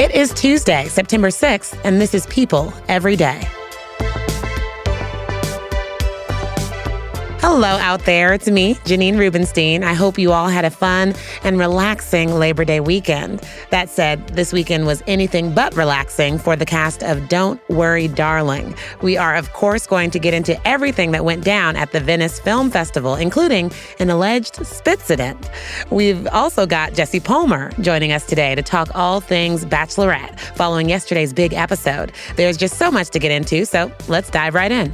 It is Tuesday, September 6th, and this is People Every Day. Hello out there. It's me, Janine Rubenstein. I hope you all had a fun and relaxing Labor Day weekend. That said, this weekend was anything but relaxing for the cast of Don't Worry, Darling. We are, of course, going to get into everything that went down at the Venice Film Festival, including an alleged spitcident. We've also got Jesse Palmer joining us today to talk all things Bachelorette following yesterday's big episode. There's just so much to get into, so let's dive right in.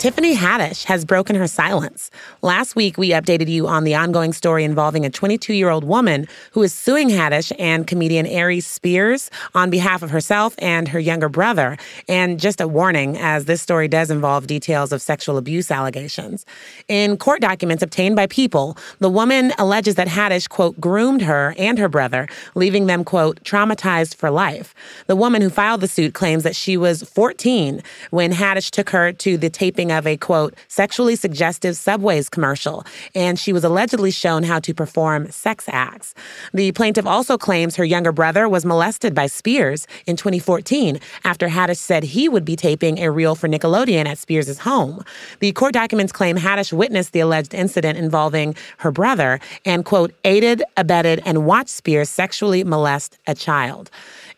Tiffany Haddish has broken her silence. Last week, we updated you on the ongoing story involving a 22 year old woman who is suing Haddish and comedian Aries Spears on behalf of herself and her younger brother. And just a warning, as this story does involve details of sexual abuse allegations. In court documents obtained by People, the woman alleges that Haddish, quote, groomed her and her brother, leaving them, quote, traumatized for life. The woman who filed the suit claims that she was 14 when Haddish took her to the taping of a quote, sexually suggestive Subways commercial, and she was allegedly shown how to perform sex acts. The plaintiff also claims her younger brother was molested by Spears in 2014 after Haddish said he would be taping a reel for Nickelodeon at Spears' home. The court documents claim Haddish witnessed the alleged incident involving her brother and, quote, aided, abetted, and watched Spears sexually molest a child.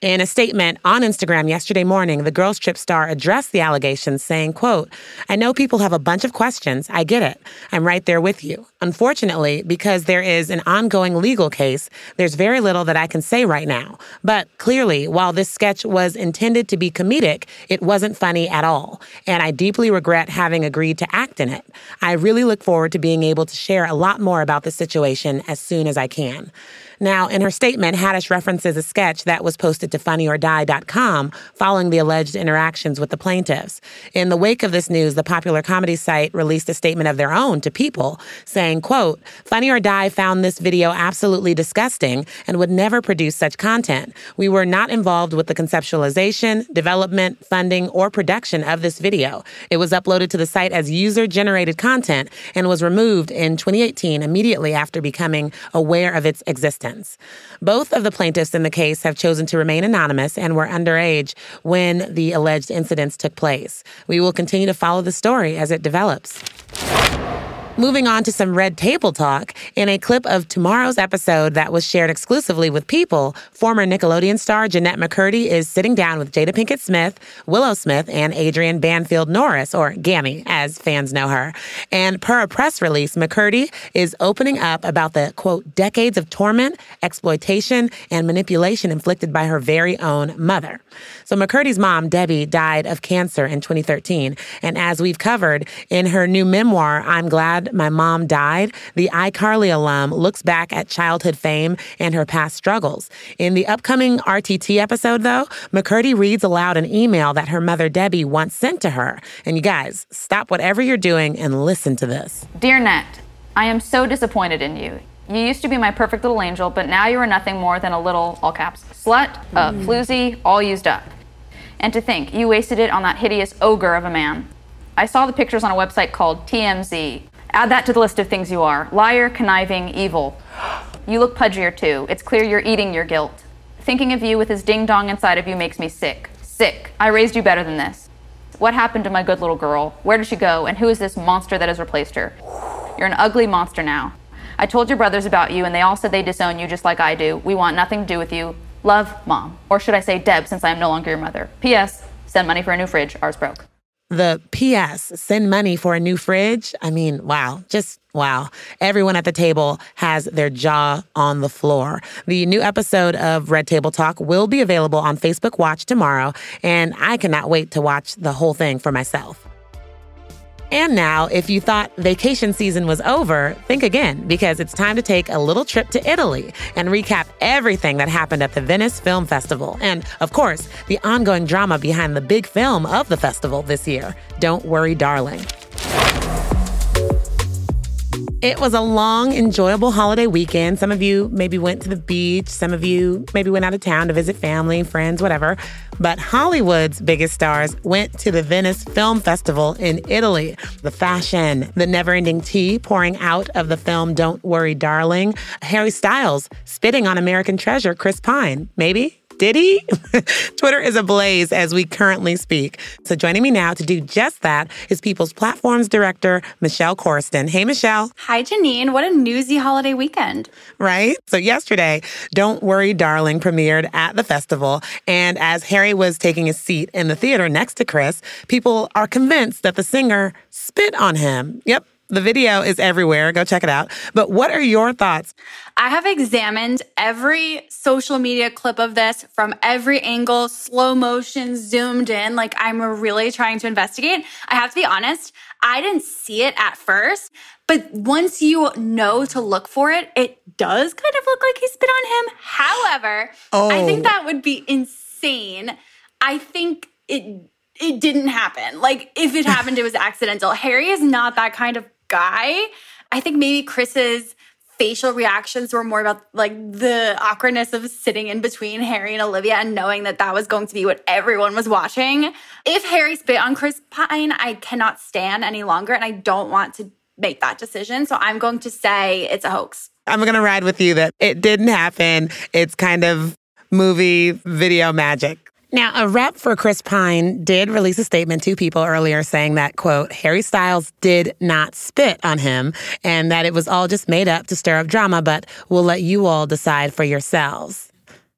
In a statement on Instagram yesterday morning, the Girls Trip star addressed the allegations saying, quote, I know people have a bunch of questions. I get it. I'm right there with you. Unfortunately, because there is an ongoing legal case, there's very little that I can say right now. But clearly, while this sketch was intended to be comedic, it wasn't funny at all. And I deeply regret having agreed to act in it. I really look forward to being able to share a lot more about the situation as soon as I can. Now, in her statement, Haddish references a sketch that was posted to funnyordie.com following the alleged interactions with the plaintiffs. In the wake of this news, the popular comedy site released a statement of their own to people saying, quote, Funny or Die found this video absolutely disgusting and would never produce such content. We were not involved with the conceptualization, development, funding, or production of this video. It was uploaded to the site as user generated content and was removed in 2018 immediately after becoming aware of its existence. Both of the plaintiffs in the case have chosen to remain anonymous and were underage when the alleged incidents took place. We will continue to follow the story as it develops. Moving on to some red table talk, in a clip of tomorrow's episode that was shared exclusively with People, former Nickelodeon star Jennette McCurdy is sitting down with Jada Pinkett Smith, Willow Smith, and Adrienne Banfield Norris, or Gammy, as fans know her. And per a press release, McCurdy is opening up about the quote, decades of torment, exploitation, and manipulation inflicted by her very own mother. So McCurdy's mom, Debbie, died of cancer in 2013. And as we've covered in her new memoir, I'm Glad my Mom Died, the iCarly alum looks back at childhood fame and her past struggles. In the upcoming RTT episode, though, McCurdy reads aloud an email that her mother Debbie once sent to her. And you guys, stop whatever you're doing and listen to this. Dear Net, I am so disappointed in you. You used to be my perfect little angel, but now you are nothing more than a little, all caps, slut, a mm. floozy, all used up. And to think, you wasted it on that hideous ogre of a man. I saw the pictures on a website called TMZ. Add that to the list of things you are liar, conniving, evil. You look pudgier too. It's clear you're eating your guilt. Thinking of you with his ding dong inside of you makes me sick. Sick. I raised you better than this. What happened to my good little girl? Where did she go? And who is this monster that has replaced her? You're an ugly monster now. I told your brothers about you, and they all said they disown you just like I do. We want nothing to do with you. Love, Mom. Or should I say Deb, since I am no longer your mother. P.S. Send money for a new fridge. Ours broke. The PS, send money for a new fridge. I mean, wow, just wow. Everyone at the table has their jaw on the floor. The new episode of Red Table Talk will be available on Facebook Watch tomorrow, and I cannot wait to watch the whole thing for myself. And now, if you thought vacation season was over, think again because it's time to take a little trip to Italy and recap everything that happened at the Venice Film Festival. And, of course, the ongoing drama behind the big film of the festival this year Don't Worry, Darling. It was a long, enjoyable holiday weekend. Some of you maybe went to the beach. Some of you maybe went out of town to visit family, friends, whatever. But Hollywood's biggest stars went to the Venice Film Festival in Italy. The fashion, the never ending tea pouring out of the film Don't Worry, Darling, Harry Styles spitting on American treasure Chris Pine. Maybe? Did he? Twitter is ablaze as we currently speak. So joining me now to do just that is People's Platforms Director, Michelle Corston. Hey, Michelle. Hi, Janine. What a newsy holiday weekend. Right? So yesterday, Don't Worry, Darling premiered at the festival. And as Harry was taking a seat in the theater next to Chris, people are convinced that the singer spit on him. Yep, the video is everywhere. Go check it out. But what are your thoughts? I have examined every social media clip of this from every angle, slow motion, zoomed in. Like I'm really trying to investigate. I have to be honest, I didn't see it at first, but once you know to look for it, it does kind of look like he spit on him. However, oh. I think oh. that would be insane. I think it it didn't happen. Like if it happened, it was accidental. Harry is not that kind of guy. I think maybe Chris's facial reactions were more about like the awkwardness of sitting in between Harry and Olivia and knowing that that was going to be what everyone was watching. If Harry spit on Chris Pine, I cannot stand any longer and I don't want to make that decision. So I'm going to say it's a hoax. I'm going to ride with you that it didn't happen. It's kind of movie video magic. Now, a rep for Chris Pine did release a statement to people earlier saying that, quote, Harry Styles did not spit on him and that it was all just made up to stir up drama, but we'll let you all decide for yourselves.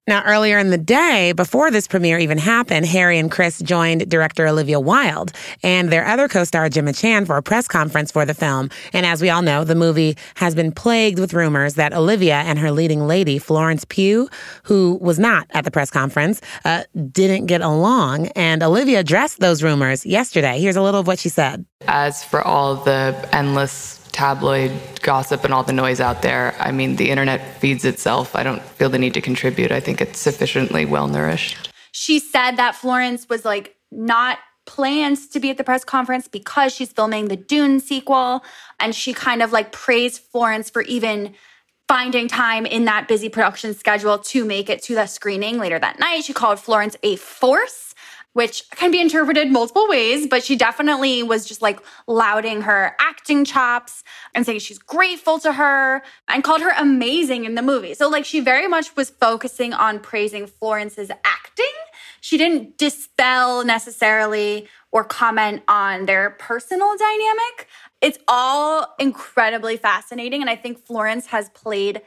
Now, earlier in the day, before this premiere even happened, Harry and Chris joined director Olivia Wilde and their other co-star Gemma Chan for a press conference for the film. And as we all know, the movie has been plagued with rumors that Olivia and her leading lady, Florence Pugh, who was not at the press conference, uh, didn't get along. And Olivia addressed those rumors yesterday. Here's a little of what she said. As for all the endless tabloid gossip and all the noise out there. I mean, the internet feeds itself. I don't feel the need to contribute. I think it's sufficiently well nourished. She said that Florence was like not planned to be at the press conference because she's filming the Dune sequel. And she kind of like praised Florence for even finding time in that busy production schedule to make it to the screening later that night. She called Florence a force which can be interpreted multiple ways, but she definitely was just like lauding her acting chops and saying she's grateful to her and called her amazing in the movie. So, like, she very much was focusing on praising Florence's acting. She didn't dispel necessarily or comment on their personal dynamic. It's all incredibly fascinating. And I think Florence has played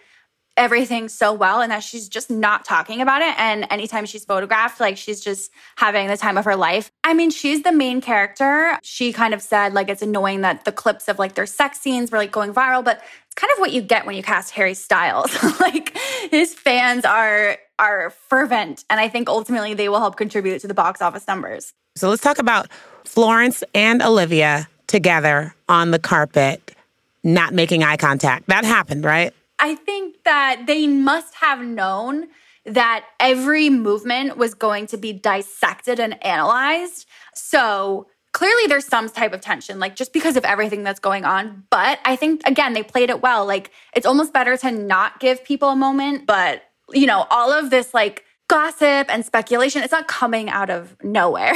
everything so well and that she's just not talking about it. And anytime she's photographed, like she's just having the time of her life. I mean, she's the main character. She kind of said like it's annoying that the clips of like their sex scenes were like going viral, but it's kind of what you get when you cast Harry Styles. like his fans are are fervent and I think ultimately they will help contribute to the box office numbers. So let's talk about Florence and Olivia together on the carpet not making eye contact. That happened, right? I think that they must have known that every movement was going to be dissected and analyzed. So clearly there's some type of tension, like just because of everything that's going on. But I think, again, they played it well. Like it's almost better to not give people a moment, but you know, all of this like gossip and speculation, it's not coming out of nowhere.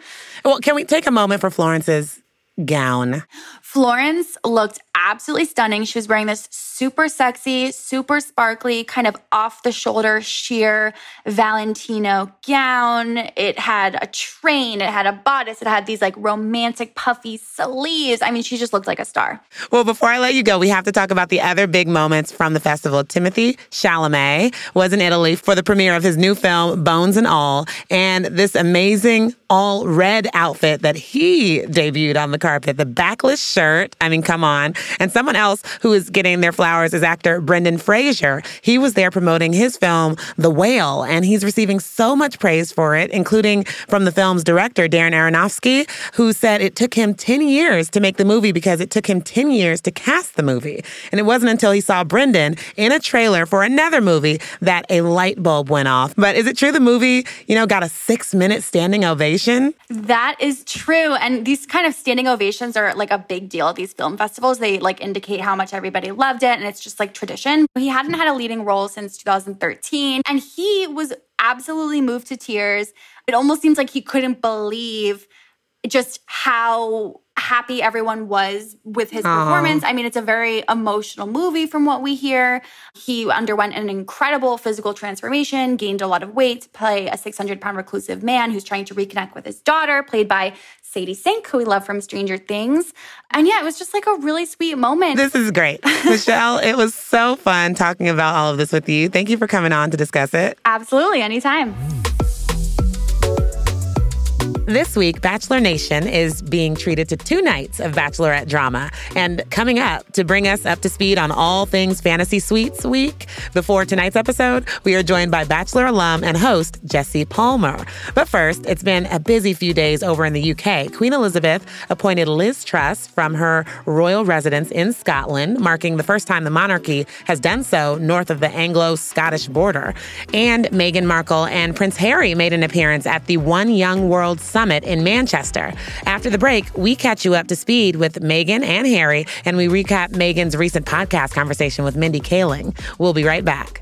well, can we take a moment for Florence's gown? Florence looked absolutely stunning. She was wearing this super sexy, super sparkly, kind of off the shoulder sheer Valentino gown. It had a train, it had a bodice, it had these like romantic puffy sleeves. I mean, she just looked like a star. Well, before I let you go, we have to talk about the other big moments from the festival. Timothée Chalamet was in Italy for the premiere of his new film, Bones and All, and this amazing all red outfit that he debuted on the carpet, the backless shirt shirt. I mean, come on. And someone else who is getting their flowers is actor Brendan Fraser. He was there promoting his film, The Whale, and he's receiving so much praise for it, including from the film's director, Darren Aronofsky, who said it took him 10 years to make the movie because it took him 10 years to cast the movie. And it wasn't until he saw Brendan in a trailer for another movie that a light bulb went off. But is it true the movie, you know, got a six minute standing ovation? That is true. And these kind of standing ovations are like a big deal at these film festivals. They like indicate how much everybody loved it. And it's just like tradition. He hadn't had a leading role since 2013. And he was absolutely moved to tears. It almost seems like he couldn't believe just how happy everyone was with his Aww. performance. I mean, it's a very emotional movie from what we hear. He underwent an incredible physical transformation, gained a lot of weight to play a 600 pound reclusive man who's trying to reconnect with his daughter, played by Sadie Sink, who we love from Stranger Things. And yeah, it was just like a really sweet moment. This is great. Michelle, it was so fun talking about all of this with you. Thank you for coming on to discuss it. Absolutely, anytime. This week, Bachelor Nation is being treated to two nights of Bachelorette drama. And coming up to bring us up to speed on all things Fantasy Suites Week, before tonight's episode, we are joined by Bachelor alum and host Jesse Palmer. But first, it's been a busy few days over in the UK. Queen Elizabeth appointed Liz Truss from her royal residence in Scotland, marking the first time the monarchy has done so north of the Anglo Scottish border. And Meghan Markle and Prince Harry made an appearance at the One Young World Summit in Manchester. After the break, we catch you up to speed with Meghan and Harry, and we recap Meghan's recent podcast conversation with Mindy Kaling. We'll be right back.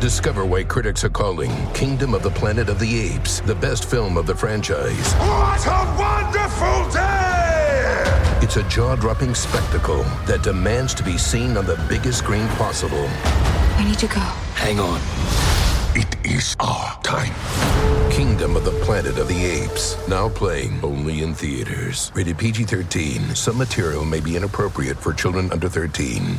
Discover why critics are calling Kingdom of the Planet of the Apes the best film of the franchise. What a wonderful day! It's a jaw dropping spectacle that demands to be seen on the biggest screen possible. I need to go. Hang on. It is our time. Kingdom of the Planet of the Apes. Now playing only in theaters. Rated PG 13. Some material may be inappropriate for children under 13.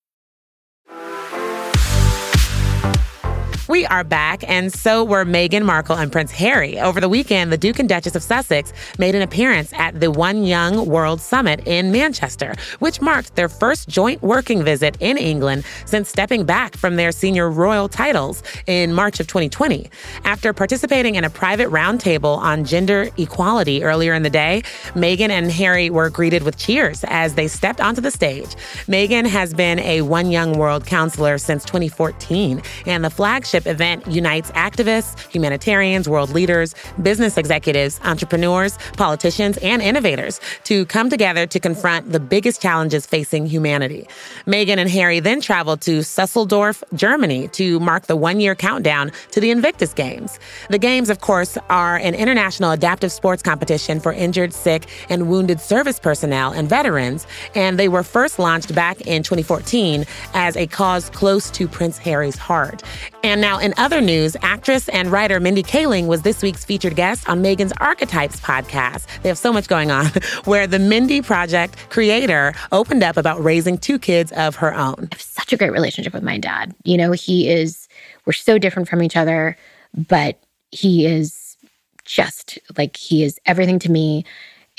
We are back, and so were Meghan Markle and Prince Harry. Over the weekend, the Duke and Duchess of Sussex made an appearance at the One Young World Summit in Manchester, which marked their first joint working visit in England since stepping back from their senior royal titles in March of 2020. After participating in a private roundtable on gender equality earlier in the day, Meghan and Harry were greeted with cheers as they stepped onto the stage. Meghan has been a One Young World counselor since 2014, and the flagship event unites activists, humanitarians, world leaders, business executives, entrepreneurs, politicians, and innovators to come together to confront the biggest challenges facing humanity. Meghan and Harry then traveled to Düsseldorf, Germany to mark the one year countdown to the Invictus Games. The Games, of course, are an international adaptive sports competition for injured, sick, and wounded service personnel and veterans, and they were first launched back in 2014 as a cause close to Prince Harry's heart. And now, in other news, actress and writer Mindy Kaling was this week's featured guest on Meghan's Archetypes podcast. They have so much going on, where the Mindy Project creator opened up about raising two kids of her own. I have such a great relationship with my dad. You know, he is, we're so different from each other, but he is just like, he is everything to me.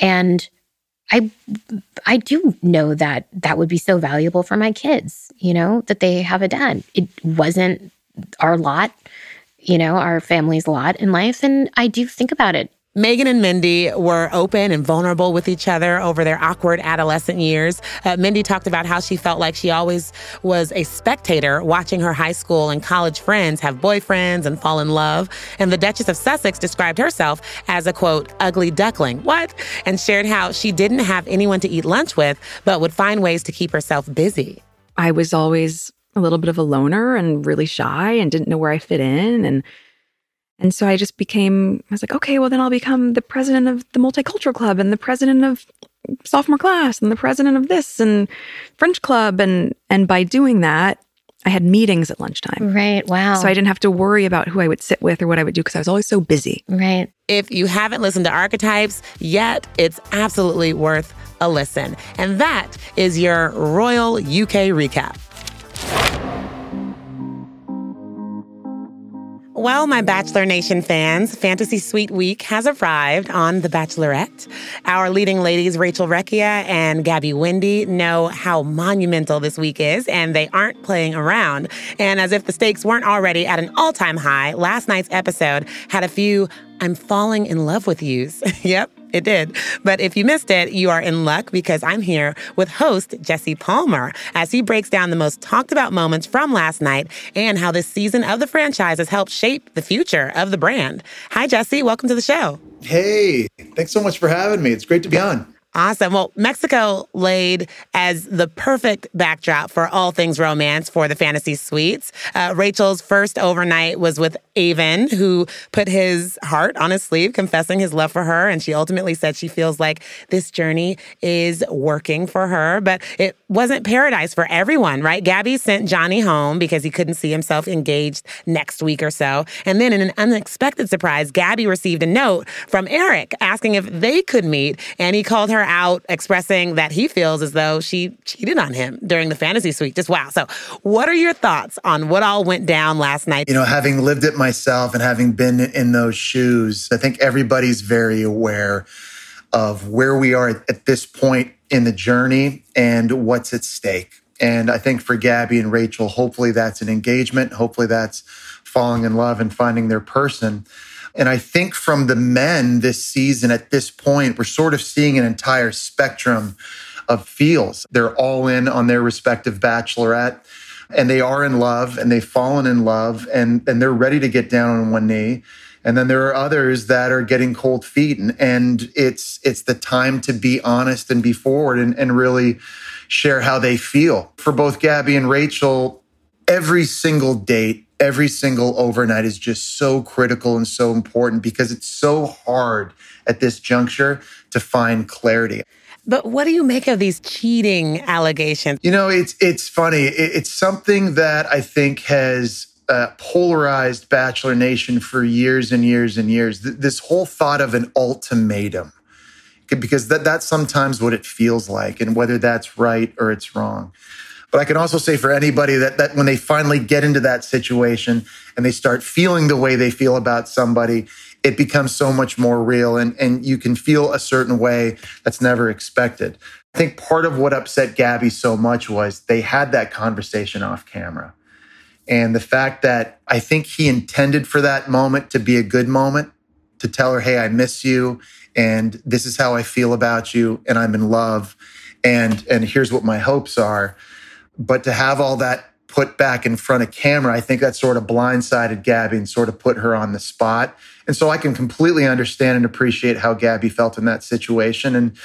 And I I do know that that would be so valuable for my kids, you know, that they have a dad. It wasn't our lot, you know, our family's lot in life. And I do think about it Meghan and Mindy were open and vulnerable with each other over their awkward adolescent years. Uh, Mindy talked about how she felt like she always was a spectator watching her high school and college friends have boyfriends and fall in love. And the Duchess of Sussex described herself as a quote, ugly duckling. What? And shared how she didn't have anyone to eat lunch with, but would find ways to keep herself busy. I was always a little bit of a loner and really shy and didn't know where I fit in and And so I just became, I was like, okay, well, then I'll become the president of the multicultural club and the president of sophomore class and the president of this and French club. And, and by doing that, I had meetings at lunchtime. Right. Wow. So I didn't have to worry about who I would sit with or what I would do because I was always so busy. Right. If you haven't listened to Archetypes yet, it's absolutely worth a listen. And that is your Royal UK recap. Well, my Bachelor Nation fans, Fantasy Suite Week has arrived on The Bachelorette. Our leading ladies, Rachel Recchia and Gabby Windey, know how monumental this week is, and they aren't playing around. And as if the stakes weren't already at an all time high, last night's episode had a few I'm falling in love with yous. yep, it did. But if you missed it, you are in luck because I'm here with host Jesse Palmer as he breaks down the most talked about moments from last night and how this season of the franchise has helped shape the future of the brand. Hi, Jesse. Welcome to the show. Hey, thanks so much for having me. It's great to be on. Awesome. Well, Mexico laid as the perfect backdrop for all things romance for the fantasy suites. Uh, Rachel's first overnight was with Aven, who put his heart on his sleeve, confessing his love for her. And she ultimately said she feels like this journey is working for her. But it wasn't paradise for everyone, right? Gabby sent Johnny home because he couldn't see himself engaged next week or so. And then, in an unexpected surprise, Gabby received a note from Erich asking if they could meet. And he called her out expressing that he feels as though she cheated on him during the fantasy suite. Just wow. So, what are your thoughts on what all went down last night? You know, having lived it myself and having been in those shoes, I think everybody's very aware of where we are at this point in the journey and what's at stake. And I think for Gabby and Rachel, hopefully that's an engagement. Hopefully that's falling in love and finding their person. And I think from the men this season at this point, we're sort of seeing an entire spectrum of feels. They're all in on their respective bachelorette and they are in love and they've fallen in love and, and they're ready to get down on one knee. And then there are others that are getting cold feet and, and it's it's the time to be honest and be forward and, and really share how they feel. For both Gabby and Rachel, every single date every single overnight is just so critical and so important because it's so hard at this juncture to find clarity. But what do you make of these cheating allegations? You know, it's it's funny. It's something that I think has uh, polarized Bachelor Nation for years and years and years. This whole thought of an ultimatum, because that, that's sometimes what it feels like, and whether that's right or it's wrong. But I can also say for anybody that, that when they finally get into that situation and they start feeling the way they feel about somebody, it becomes so much more real and, and you can feel a certain way that's never expected. I think part of what upset Gabby so much was they had that conversation off camera. And the fact that I think he intended for that moment to be a good moment, to tell her, hey, I miss you, and this is how I feel about you, and I'm in love, and and here's what my hopes are. But to have all that put back in front of camera, I think that sort of blindsided Gabby and sort of put her on the spot. And so I can completely understand and appreciate how Gabby felt in that situation. And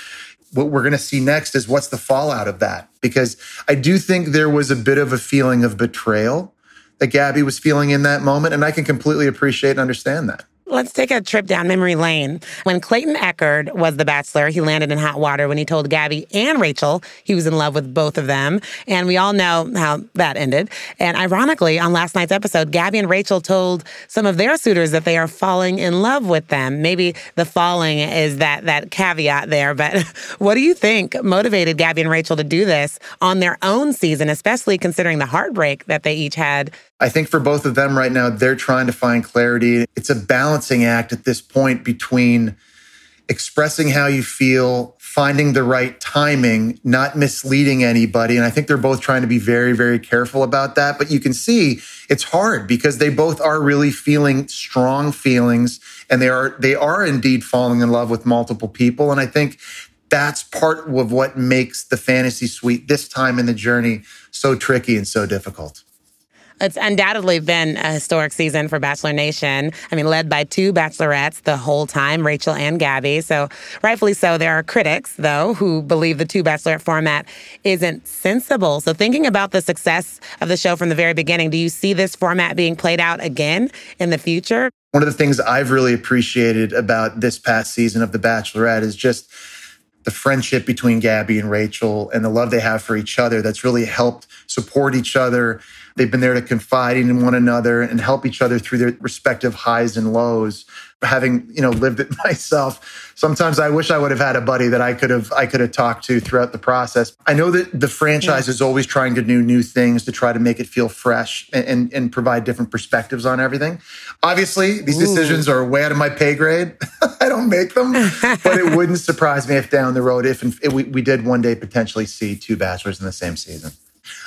what we're going to see next is what's the fallout of that? Because I do think there was a bit of a feeling of betrayal that Gabby was feeling in that moment. And I can completely appreciate and understand that. Let's take a trip down memory lane. When Clayton Echard was the bachelor, he landed in hot water when he told Gabby and Rachel he was in love with both of them. And we all know how that ended. And ironically, on last night's episode, Gabby and Rachel told some of their suitors that they are falling in love with them. Maybe the falling is that that caveat there, but what do you think motivated Gabby and Rachel to do this on their own season, especially considering the heartbreak that they each had I think for both of them right now, they're trying to find clarity. It's a balancing act at this point between expressing how you feel, finding the right timing, not misleading anybody. And I think they're both trying to be very, very careful about that. But you can see it's hard because they both are really feeling strong feelings and they are, they are indeed falling in love with multiple people. And I think that's part of what makes the fantasy suite this time in the journey so tricky and so difficult. It's undoubtedly been a historic season for Bachelor Nation. I mean, led by two bachelorettes the whole time, Rachel and Gabby. So, rightfully so, there are critics, though, who believe the two bachelorette format isn't sensible. So, thinking about the success of the show from the very beginning, do you see this format being played out again in the future? One of the things I've really appreciated about this past season of The Bachelorette is just the friendship between Gabby and Rachel and the love they have for each other that's really helped support each other. They've been there to confide in one another and help each other through their respective highs and lows. Having, you know, lived it myself, sometimes I wish I would have had a buddy that I could have I could have talked to throughout the process. I know that the franchise yeah. is always trying to do new things to try to make it feel fresh and, and, and provide different perspectives on everything. Obviously, these Ooh. decisions are way out of my pay grade. I don't make them, but it wouldn't surprise me if down the road, if, if we, we did one day potentially see two bachelors in the same season.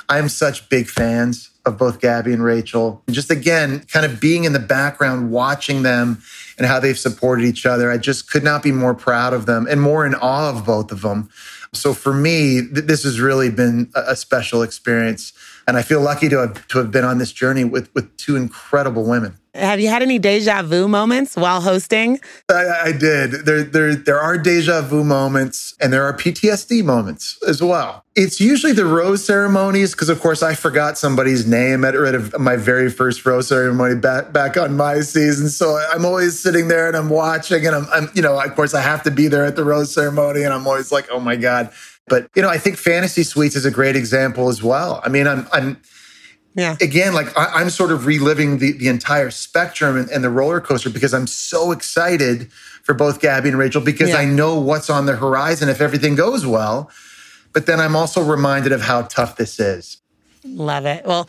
I'm such big fans of both Gabby and Rachel. And Just again, kind of being in the background, watching them and how they've supported each other. I just could not be more proud of them and more in awe of both of them. So for me, th- this has really been a, a special experience. And I feel lucky to have, to have been on this journey with, with two incredible women. Have you had any deja vu moments while hosting? I, I, did. There, there, there are deja vu moments and there are PTSD moments as well. It's usually the rose ceremonies because, of course, I forgot somebody's name at, at my very first rose ceremony back back on my season. So I'm always sitting there and I'm watching, and I'm, I'm, you know, of course, I have to be there at the rose ceremony, and I'm always like, oh my god. But you know, I think Fantasy Suites is a great example as well. I mean, I'm, I'm yeah. Again, like I, am sort of reliving the, the entire spectrum and, and, the roller coaster because I'm so excited for both Gabby and Rachel because yeah. I know what's on the horizon if everything goes well. But then I'm also reminded of how tough this is. Love it. Well,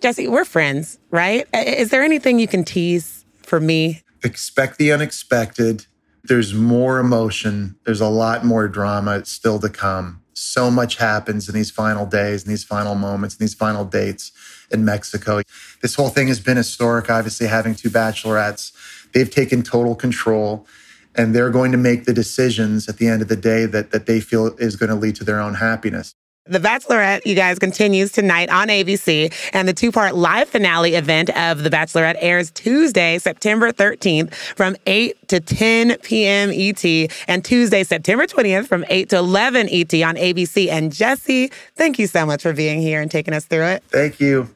Jesse, we're friends, right? Is there anything you can tease for me? Expect the unexpected. There's more emotion. There's a lot more drama still to come. So much happens in these final days, in these final moments, in these final dates in Mexico. This whole thing has been historic, obviously, having two bachelorettes. They've taken total control and they're going to make the decisions at the end of the day that, that they feel is going to lead to their own happiness. The Bachelorette, you guys, continues tonight on ABC, and the two part live finale event of The Bachelorette airs Tuesday, September 13th from 8 to 10 p.m. ET, and Tuesday, September 20th from 8 to 11 ET on ABC. And Jesse, thank you so much for being here and taking us through it. Thank you.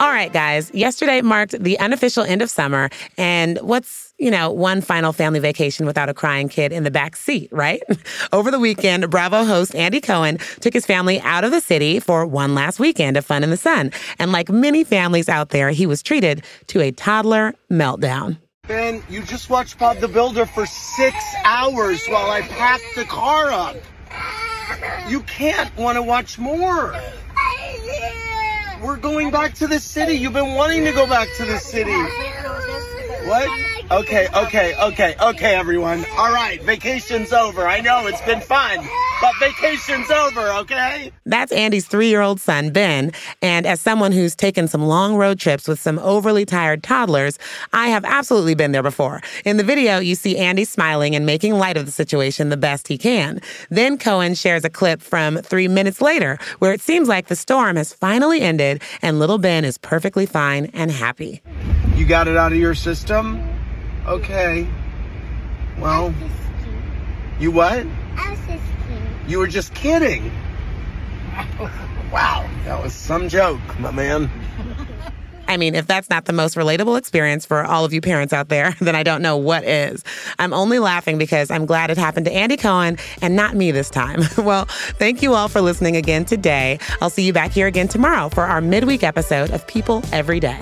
All right, guys. Yesterday marked the unofficial end of summer, and what's you know, one final family vacation without a crying kid in the back seat, right? Over the weekend, Bravo host Andy Cohen took his family out of the city for one last weekend of fun in the sun. And like many families out there, he was treated to a toddler meltdown. Ben, you just watched Bob the Builder for six hours while I packed the car up. You can't want to watch more. We're going back to the city. You've been wanting to go back to the city. What? Okay, okay, okay, okay, everyone. All right, vacation's over. I know it's been fun, but vacation's over, okay? That's Andy's three year old son, Ben. And as someone who's taken some long road trips with some overly tired toddlers, I have absolutely been there before. In the video, you see Andy smiling and making light of the situation the best he can. Then Cohen shares a clip from three minutes later, where it seems like the storm has finally ended and little Ben is perfectly fine and happy. You got it out of your system? Okay. Well, you what? I was just kidding. You were just kidding. Wow, that was some joke, my man. I mean, if that's not the most relatable experience for all of you parents out there, then I don't know what is. I'm only laughing because I'm glad it happened to Andy Cohen and not me this time. well, thank you all for listening again today. I'll see you back here again tomorrow for our midweek episode of People Every Day.